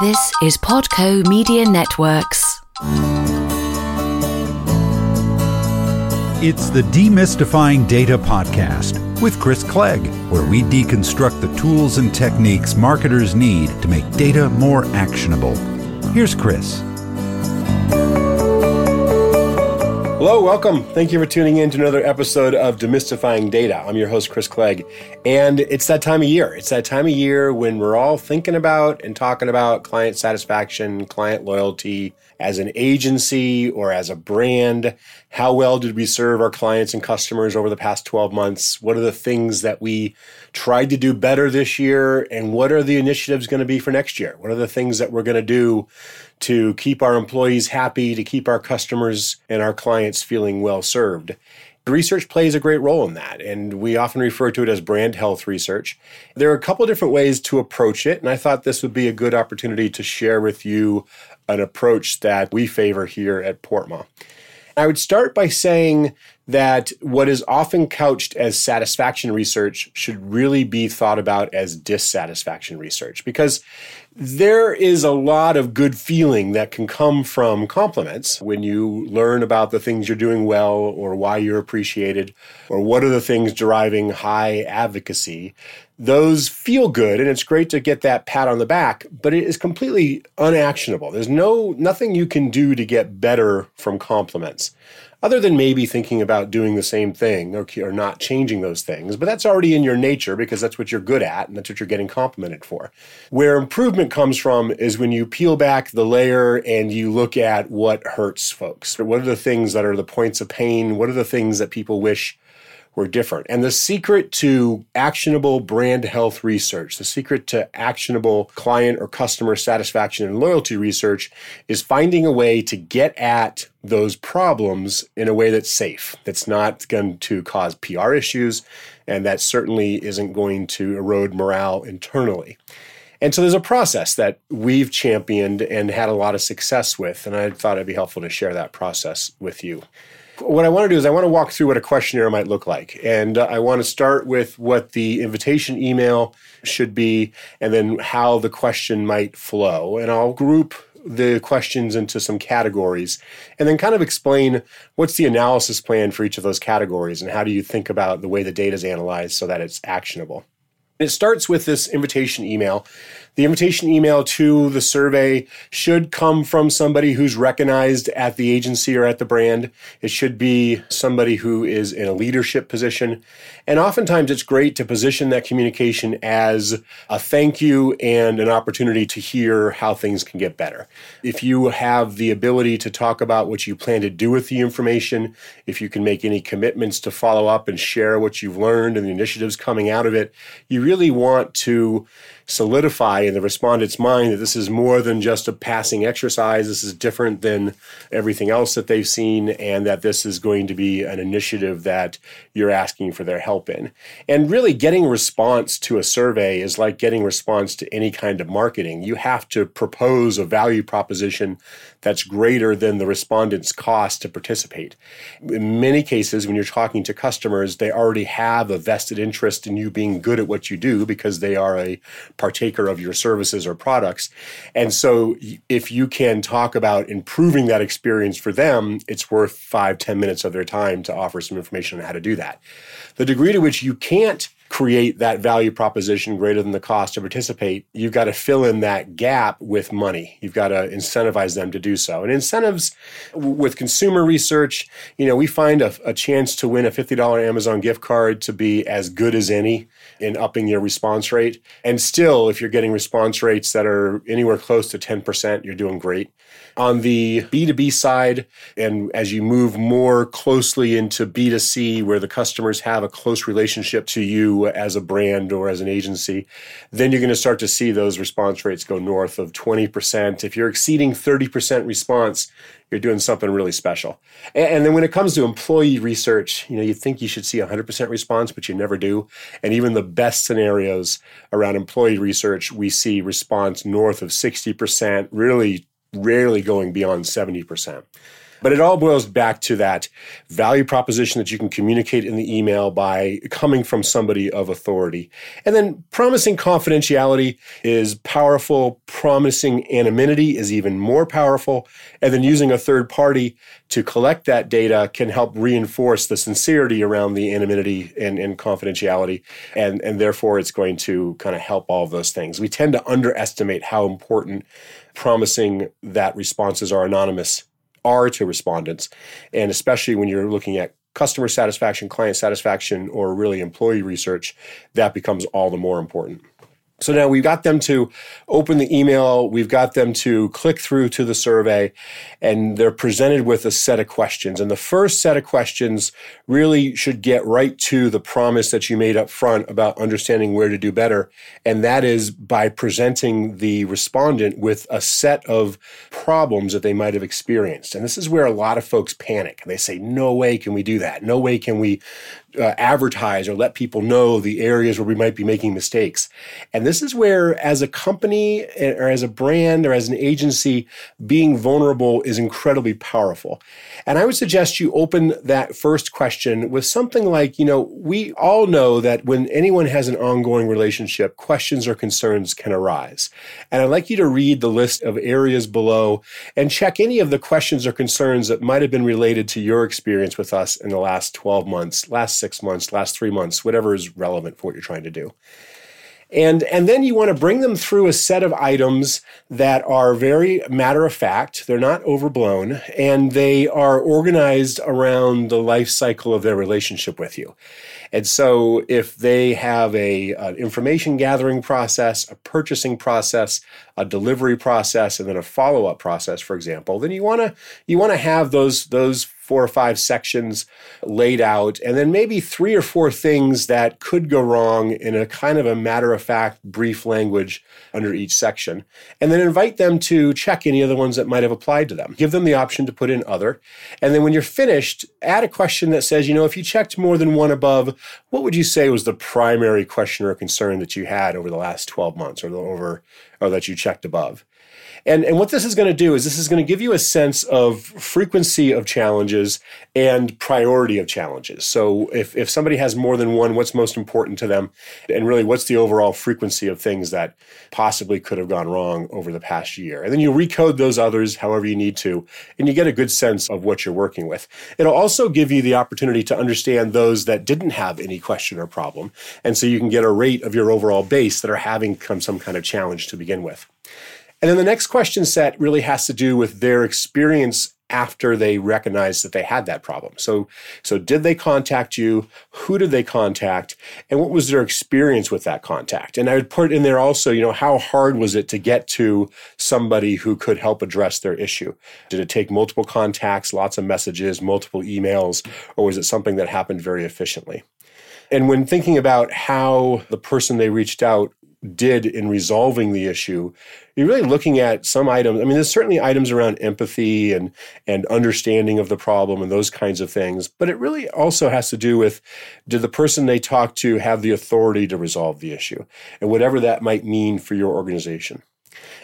This is Podco Media Networks. It's the Demystifying Data Podcast with Chris Clegg, where we deconstruct the tools and techniques marketers need to make data more actionable. Here's Chris. Hello, welcome. Thank you for tuning in to another episode of Demystifying Data. I'm your host, Chris Clegg. And it's that time of year. It's that time of year when we're all thinking about and talking about client satisfaction, client loyalty as an agency or as a brand. How well did we serve our clients and customers over the past 12 months? What are the things that we tried to do better this year? And what are the initiatives going to be for next year? What are the things that we're going to do to keep our employees happy, to keep our customers and our clients feeling well served. Research plays a great role in that, and we often refer to it as brand health research. There are a couple different ways to approach it, and I thought this would be a good opportunity to share with you an approach that we favor here at Portma. I would start by saying that what is often couched as satisfaction research should really be thought about as dissatisfaction research because there is a lot of good feeling that can come from compliments when you learn about the things you're doing well or why you're appreciated or what are the things deriving high advocacy. Those feel good and it's great to get that pat on the back, but it is completely unactionable. There's no nothing you can do to get better from compliments other than maybe thinking about doing the same thing or, or not changing those things. But that's already in your nature because that's what you're good at and that's what you're getting complimented for. Where improvement comes from is when you peel back the layer and you look at what hurts folks. What are the things that are the points of pain? What are the things that people wish were different. And the secret to actionable brand health research, the secret to actionable client or customer satisfaction and loyalty research is finding a way to get at those problems in a way that's safe, that's not going to cause PR issues, and that certainly isn't going to erode morale internally. And so there's a process that we've championed and had a lot of success with, and I thought it'd be helpful to share that process with you. What I want to do is I want to walk through what a questionnaire might look like. And uh, I want to start with what the invitation email should be and then how the question might flow. And I'll group the questions into some categories and then kind of explain what's the analysis plan for each of those categories and how do you think about the way the data is analyzed so that it's actionable. It starts with this invitation email the invitation email to the survey should come from somebody who's recognized at the agency or at the brand. It should be somebody who is in a leadership position. And oftentimes it's great to position that communication as a thank you and an opportunity to hear how things can get better. If you have the ability to talk about what you plan to do with the information, if you can make any commitments to follow up and share what you've learned and the initiatives coming out of it, you really want to solidify in the respondent's mind that this is more than just a passing exercise. This is different than everything else that they've seen, and that this is going to be an initiative that you're asking for their help in. And really, getting response to a survey is like getting response to any kind of marketing. You have to propose a value proposition that's greater than the respondent's cost to participate. In many cases, when you're talking to customers, they already have a vested interest in you being good at what you do because they are a partaker of your services or products. And so if you can talk about improving that experience for them, it's worth five, ten minutes of their time to offer some information on how to do that. The degree to which you can't create that value proposition greater than the cost to participate, you've got to fill in that gap with money. You've got to incentivize them to do so. And incentives with consumer research, you know, we find a, a chance to win a $50 Amazon gift card to be as good as any in upping your response rate. And still, if you're getting response rates that are anywhere close to 10%, you're doing great. On the B2B side, and as you move more closely into B2C, where the customers have a close relationship to you as a brand or as an agency, then you're going to start to see those response rates go north of 20%. If you're exceeding 30% response, you're doing something really special. And, then when it comes to employee research, you know, you think you should see 100% response, but you never do. And even the best scenarios around employee research, we see response north of 60%, really rarely going beyond 70%. But it all boils back to that value proposition that you can communicate in the email by coming from somebody of authority. And then promising confidentiality is powerful, promising anonymity is even more powerful. And then using a third party to collect that data can help reinforce the sincerity around the anonymity and, and confidentiality. And, and therefore, it's going to kind of help all of those things. We tend to underestimate how important promising that responses are anonymous are to respondents. And especially when you're looking at customer satisfaction, client satisfaction, or really employee research, that becomes all the more important. So now we've got them to open the email, we've got them to click through to the survey, and they're presented with a set of questions. And the first set of questions really should get right to the promise that you made up front about understanding where to do better. And that is by presenting the respondent with a set of problems that they might have experienced. And this is where a lot of folks panic they say, No way can we do that. No way can we uh, advertise or let people know the areas where we might be making mistakes. And this is where, as a company eh, or as a brand or as an agency, being vulnerable is incredibly powerful. And I would suggest you open that first question with something like, you know, we all know that when anyone has an ongoing relationship, questions or concerns can arise. And I'd like you to read the list of areas below and check any of the questions or concerns that might have been related to your experience with us in the last 12 months, last six months, last three months, whatever is relevant for what you're trying to do. And, and then you want to bring them through a set of items that are very matter of fact. They're not overblown and they are organized around the life cycle of their relationship with you. And so if they have a, an information gathering process, a purchasing process, a delivery process, and then a follow-up process, for example, then you want to you want to have those those four or five sections laid out, and then maybe three or four things that could go wrong in a kind of a matter of fact, brief language under each section. And then invite them to check any of the ones that might have applied to them. Give them the option to put in other. And then when you're finished, add a question that says, you know, if you checked more than one above, what would you say was the primary question or concern that you had over the last 12 months or over or that you checked above? And, and what this is going to do is this is going to give you a sense of frequency of challenges and priority of challenges. So if, if somebody has more than one, what's most important to them? And really, what's the overall frequency of things that possibly could have gone wrong over the past year? And then you recode those others however you need to, and you get a good sense of what you're working with. It'll also give you the opportunity to understand those that didn't have any question or problem. And so you can get a rate of your overall base that are having some kind of challenge to begin with. And then the next question set really has to do with their experience after they recognized that they had that problem. So, so did they contact you? Who did they contact? And what was their experience with that contact? And I would put in there also, you know, how hard was it to get to somebody who could help address their issue? Did it take multiple contacts, lots of messages, multiple emails, or was it something that happened very efficiently? And when thinking about how the person they reached out did in resolving the issue, you're really looking at some items. I mean, there's certainly items around empathy and and understanding of the problem and those kinds of things, but it really also has to do with did the person they talk to have the authority to resolve the issue, and whatever that might mean for your organization.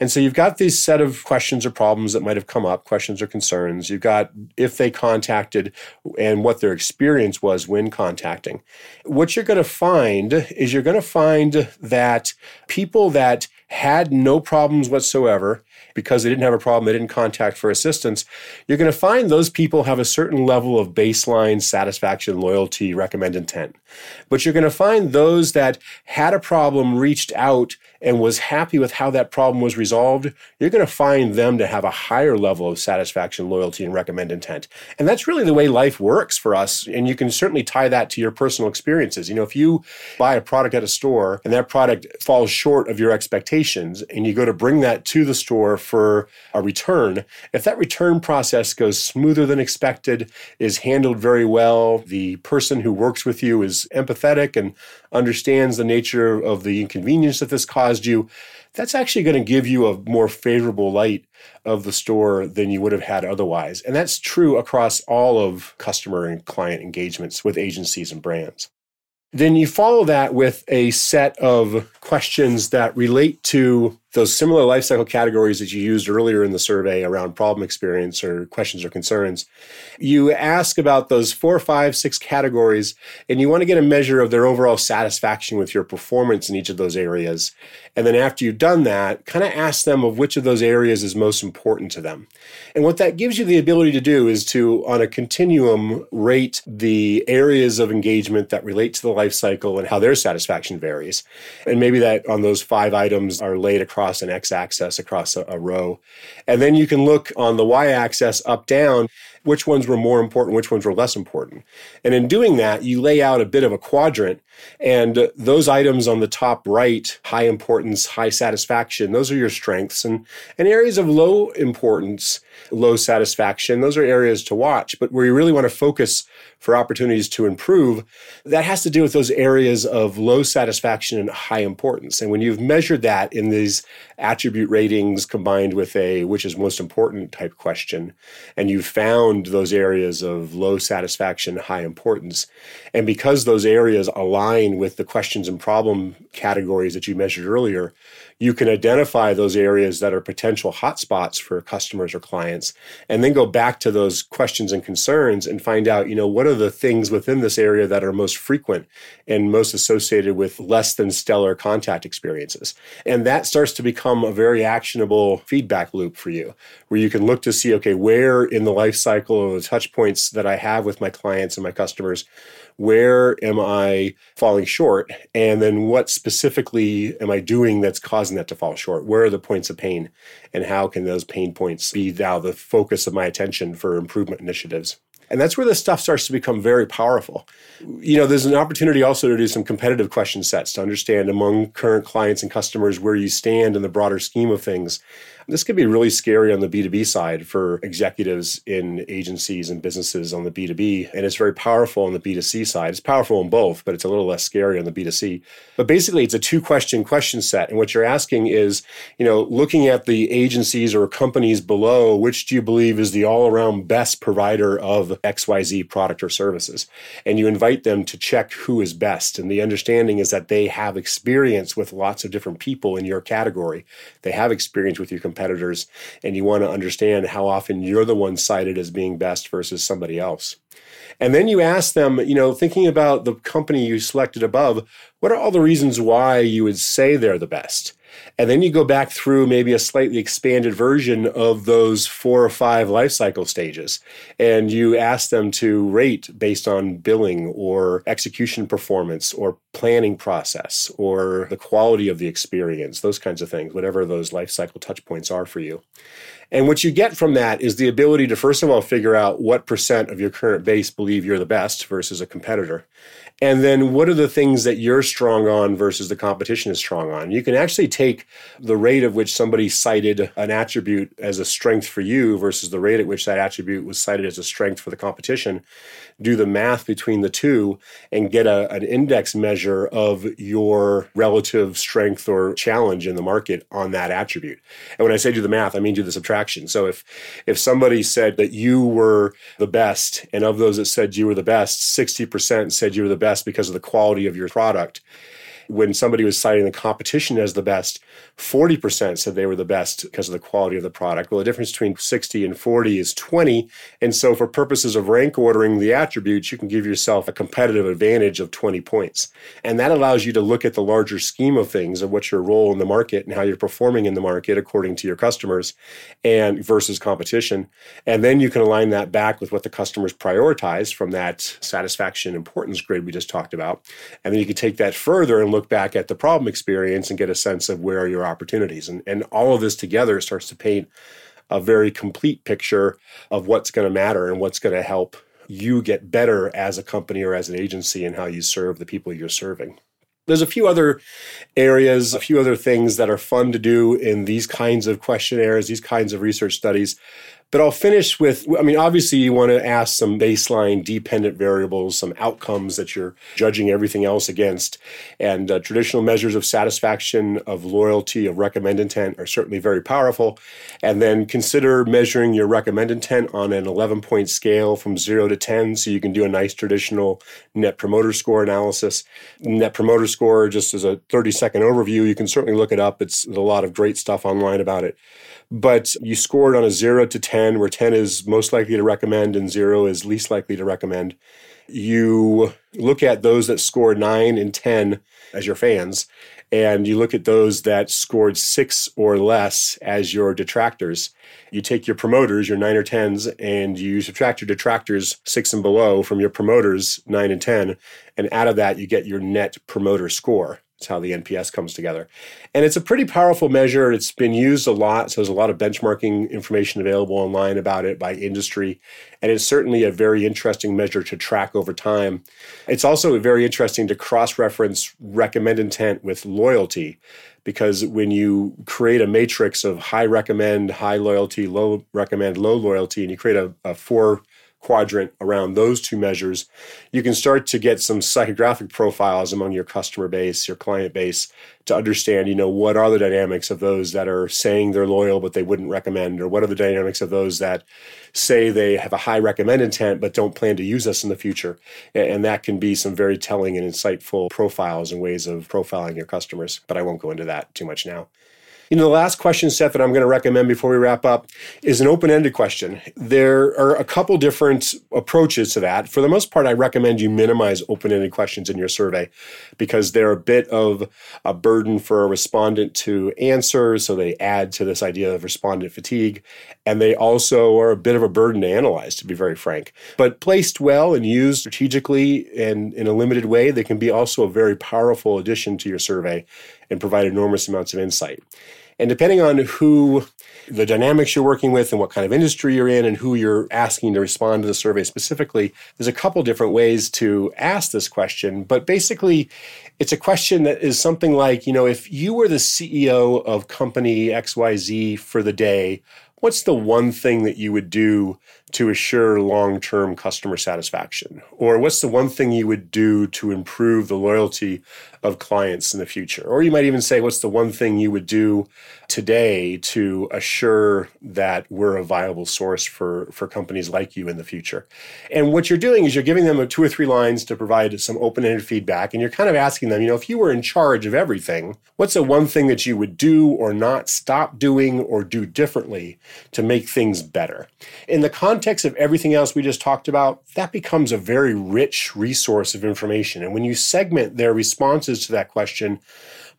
And so you've got these set of questions or problems that might have come up, questions or concerns. You've got if they contacted and what their experience was when contacting. What you're going to find is you're going to find that people that had no problems whatsoever because they didn't have a problem, they didn't contact for assistance, you're going to find those people have a certain level of baseline satisfaction, loyalty, recommend intent. But you're going to find those that had a problem, reached out, and was happy with how that problem was resolved, you're going to find them to have a higher level of satisfaction, loyalty, and recommend intent. And that's really the way life works for us. And you can certainly tie that to your personal experiences. You know, if you buy a product at a store and that product falls short of your expectations and you go to bring that to the store for a return, if that return process goes smoother than expected, is handled very well, the person who works with you is empathetic and understands the nature of the inconvenience that this caused you, that's actually going to give you a more favorable light of the store than you would have had otherwise. And that's true across all of customer and client engagements with agencies and brands. Then you follow that with a set of questions that relate to those similar lifecycle categories that you used earlier in the survey around problem experience or questions or concerns. You ask about those four, five, six categories, and you want to get a measure of their overall satisfaction with your performance in each of those areas. And then after you've done that, kind of ask them of which of those areas is most important to them. And what that gives you the ability to do is to, on a continuum, rate the areas of engagement that relate to the life cycle and how their satisfaction varies. And maybe that on those five items are laid across an x axis, across a, a row. And then you can look on the y axis up down which ones were more important, which ones were less important. And in doing that, you lay out a bit of a quadrant. And those items on the top right, high importance, high satisfaction, those are your strengths. And, and areas of low importance, low satisfaction, those are areas to watch. But where you really want to focus for opportunities to improve, that has to do with those areas of low satisfaction and high importance. And when you've measured that in these attribute ratings combined with a which is most important type question, and you've found those areas of low satisfaction, high importance, and because those areas align with the questions and problem categories that you measured earlier, you can identify those areas that are potential hotspots for customers or clients and then go back to those questions and concerns and find out you know what are the things within this area that are most frequent and most associated with less than stellar contact experiences. And that starts to become a very actionable feedback loop for you where you can look to see okay where in the life cycle or the touch points that i have with my clients and my customers where am I falling short? And then what specifically am I doing that's causing that to fall short? Where are the points of pain? And how can those pain points be now the focus of my attention for improvement initiatives? And that's where this stuff starts to become very powerful. You know, there's an opportunity also to do some competitive question sets to understand among current clients and customers where you stand in the broader scheme of things this could be really scary on the B2B side for executives in agencies and businesses on the B2B. And it's very powerful on the B2C side. It's powerful in both, but it's a little less scary on the B2C. But basically, it's a two question question set. And what you're asking is, you know, looking at the agencies or companies below, which do you believe is the all around best provider of XYZ product or services? And you invite them to check who is best. And the understanding is that they have experience with lots of different people in your category. They have experience with your competitors and you want to understand how often you're the one cited as being best versus somebody else. And then you ask them, you know, thinking about the company you selected above, what are all the reasons why you would say they're the best? And then you go back through maybe a slightly expanded version of those four or five life cycle stages. And you ask them to rate based on billing or execution performance or planning process or the quality of the experience, those kinds of things, whatever those life cycle touch points are for you. And what you get from that is the ability to, first of all, figure out what percent of your current base believe you're the best versus a competitor. And then what are the things that you're strong on versus the competition is strong on? You can actually take the rate of which somebody cited an attribute as a strength for you versus the rate at which that attribute was cited as a strength for the competition do the math between the two and get a, an index measure of your relative strength or challenge in the market on that attribute. And when I say do the math, I mean do the subtraction. So if if somebody said that you were the best, and of those that said you were the best, 60% said you were the best because of the quality of your product when somebody was citing the competition as the best, 40% said they were the best because of the quality of the product. Well, the difference between 60 and 40 is 20. And so, for purposes of rank ordering the attributes, you can give yourself a competitive advantage of 20 points. And that allows you to look at the larger scheme of things of what's your role in the market and how you're performing in the market according to your customers and versus competition. And then you can align that back with what the customers prioritize from that satisfaction importance grid we just talked about. And then you can take that further and look back at the problem experience and get a sense of where are your opportunities. And, and all of this together starts to paint a very complete picture of what's going to matter and what's going to help you get better as a company or as an agency and how you serve the people you're serving. There's a few other areas, a few other things that are fun to do in these kinds of questionnaires, these kinds of research studies. But I'll finish with I mean, obviously, you want to ask some baseline dependent variables, some outcomes that you're judging everything else against. And uh, traditional measures of satisfaction, of loyalty, of recommend intent are certainly very powerful. And then consider measuring your recommend intent on an 11 point scale from zero to 10 so you can do a nice traditional net promoter score analysis. Net promoter score, just as a 30 second overview, you can certainly look it up. It's a lot of great stuff online about it but you scored on a zero to 10, where 10 is most likely to recommend and zero is least likely to recommend. You look at those that scored nine and 10 as your fans, and you look at those that scored six or less as your detractors. You take your promoters, your nine or 10s, and you subtract your detractors, six and below, from your promoters, nine and 10. And out of that, you get your net promoter score. It's how the NPS comes together. And it's a pretty powerful measure. It's been used a lot. So there's a lot of benchmarking information available online about it by industry. And it's certainly a very interesting measure to track over time. It's also very interesting to cross reference recommend intent with loyalty because when you create a matrix of high recommend, high loyalty, low recommend, low loyalty, and you create a, a four quadrant around those two measures, you can start to get some psychographic profiles among your customer base, your client base, to understand, you know, what are the dynamics of those that are saying they're loyal but they wouldn't recommend, or what are the dynamics of those that say they have a high recommend intent but don't plan to use us in the future. And that can be some very telling and insightful profiles and ways of profiling your customers. But I won't go into that too much now. You know, the last question set that I'm going to recommend before we wrap up is an open ended question. There are a couple different approaches to that. For the most part, I recommend you minimize open ended questions in your survey because they're a bit of a burden for a respondent to answer. So they add to this idea of respondent fatigue. And they also are a bit of a burden to analyze, to be very frank. But placed well and used strategically and in a limited way, they can be also a very powerful addition to your survey and provide enormous amounts of insight. And depending on who the dynamics you're working with and what kind of industry you're in and who you're asking to respond to the survey specifically, there's a couple different ways to ask this question. But basically, it's a question that is something like, you know, if you were the CEO of company XYZ for the day, what's the one thing that you would do to assure long term customer satisfaction? Or what's the one thing you would do to improve the loyalty of clients in the future? Or you might even say, what's the one thing you would do today to assure that we're a viable source for, for companies like you in the future? And what you're doing is you're giving them two or three lines to provide some open ended feedback. And you're kind of asking them, you know, if you were in charge of everything, what's the one thing that you would do or not stop doing or do differently to make things better? In the context of everything else we just talked about, that becomes a very rich resource of information. And when you segment their responses to that question,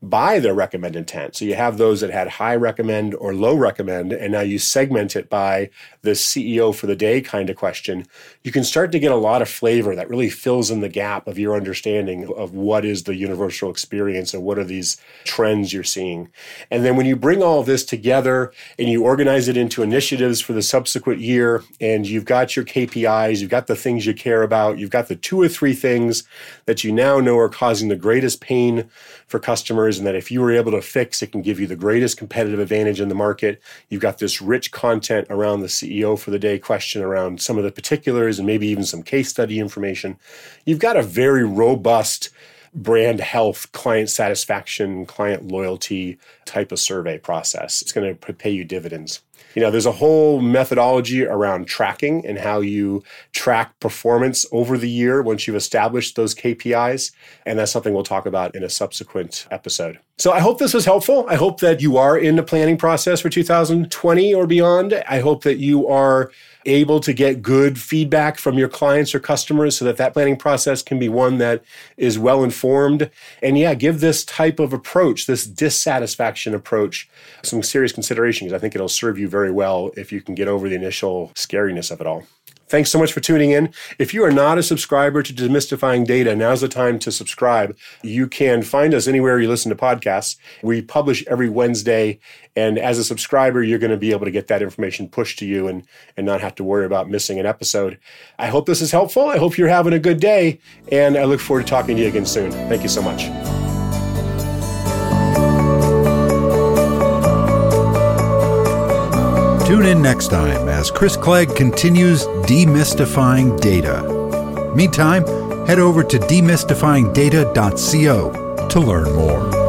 by their recommend intent. So you have those that had high recommend or low recommend, and now you segment it by the CEO for the day kind of question. You can start to get a lot of flavor that really fills in the gap of your understanding of what is the universal experience and what are these trends you're seeing. And then when you bring all this together and you organize it into initiatives for the subsequent year, and you've got your KPIs, you've got the things you care about, you've got the two or three things that you now know are causing the greatest pain for customers and that if you were able to fix, it can give you the greatest competitive advantage in the market. You've got this rich content around the CEO for the day question around some of the particulars and maybe even some case study information. You've got a very robust brand health, client satisfaction, client loyalty type of survey process. It's going to pay you dividends. You know, there's a whole methodology around tracking and how you track performance over the year once you've established those KPIs. And that's something we'll talk about in a subsequent episode. So I hope this was helpful. I hope that you are in the planning process for 2020 or beyond. I hope that you are able to get good feedback from your clients or customers so that that planning process can be one that is well informed. And yeah, give this type of approach, this dissatisfaction approach, some serious consideration because I think it'll serve you very well if you can get over the initial scariness of it all. Thanks so much for tuning in. If you are not a subscriber to Demystifying Data, now's the time to subscribe. You can find us anywhere you listen to podcasts. We publish every Wednesday, and as a subscriber, you're going to be able to get that information pushed to you and, and not have to worry about missing an episode. I hope this is helpful. I hope you're having a good day, and I look forward to talking to you again soon. Thank you so much. Tune in next time as Chris Clegg continues demystifying data. Meantime, head over to demystifyingdata.co to learn more.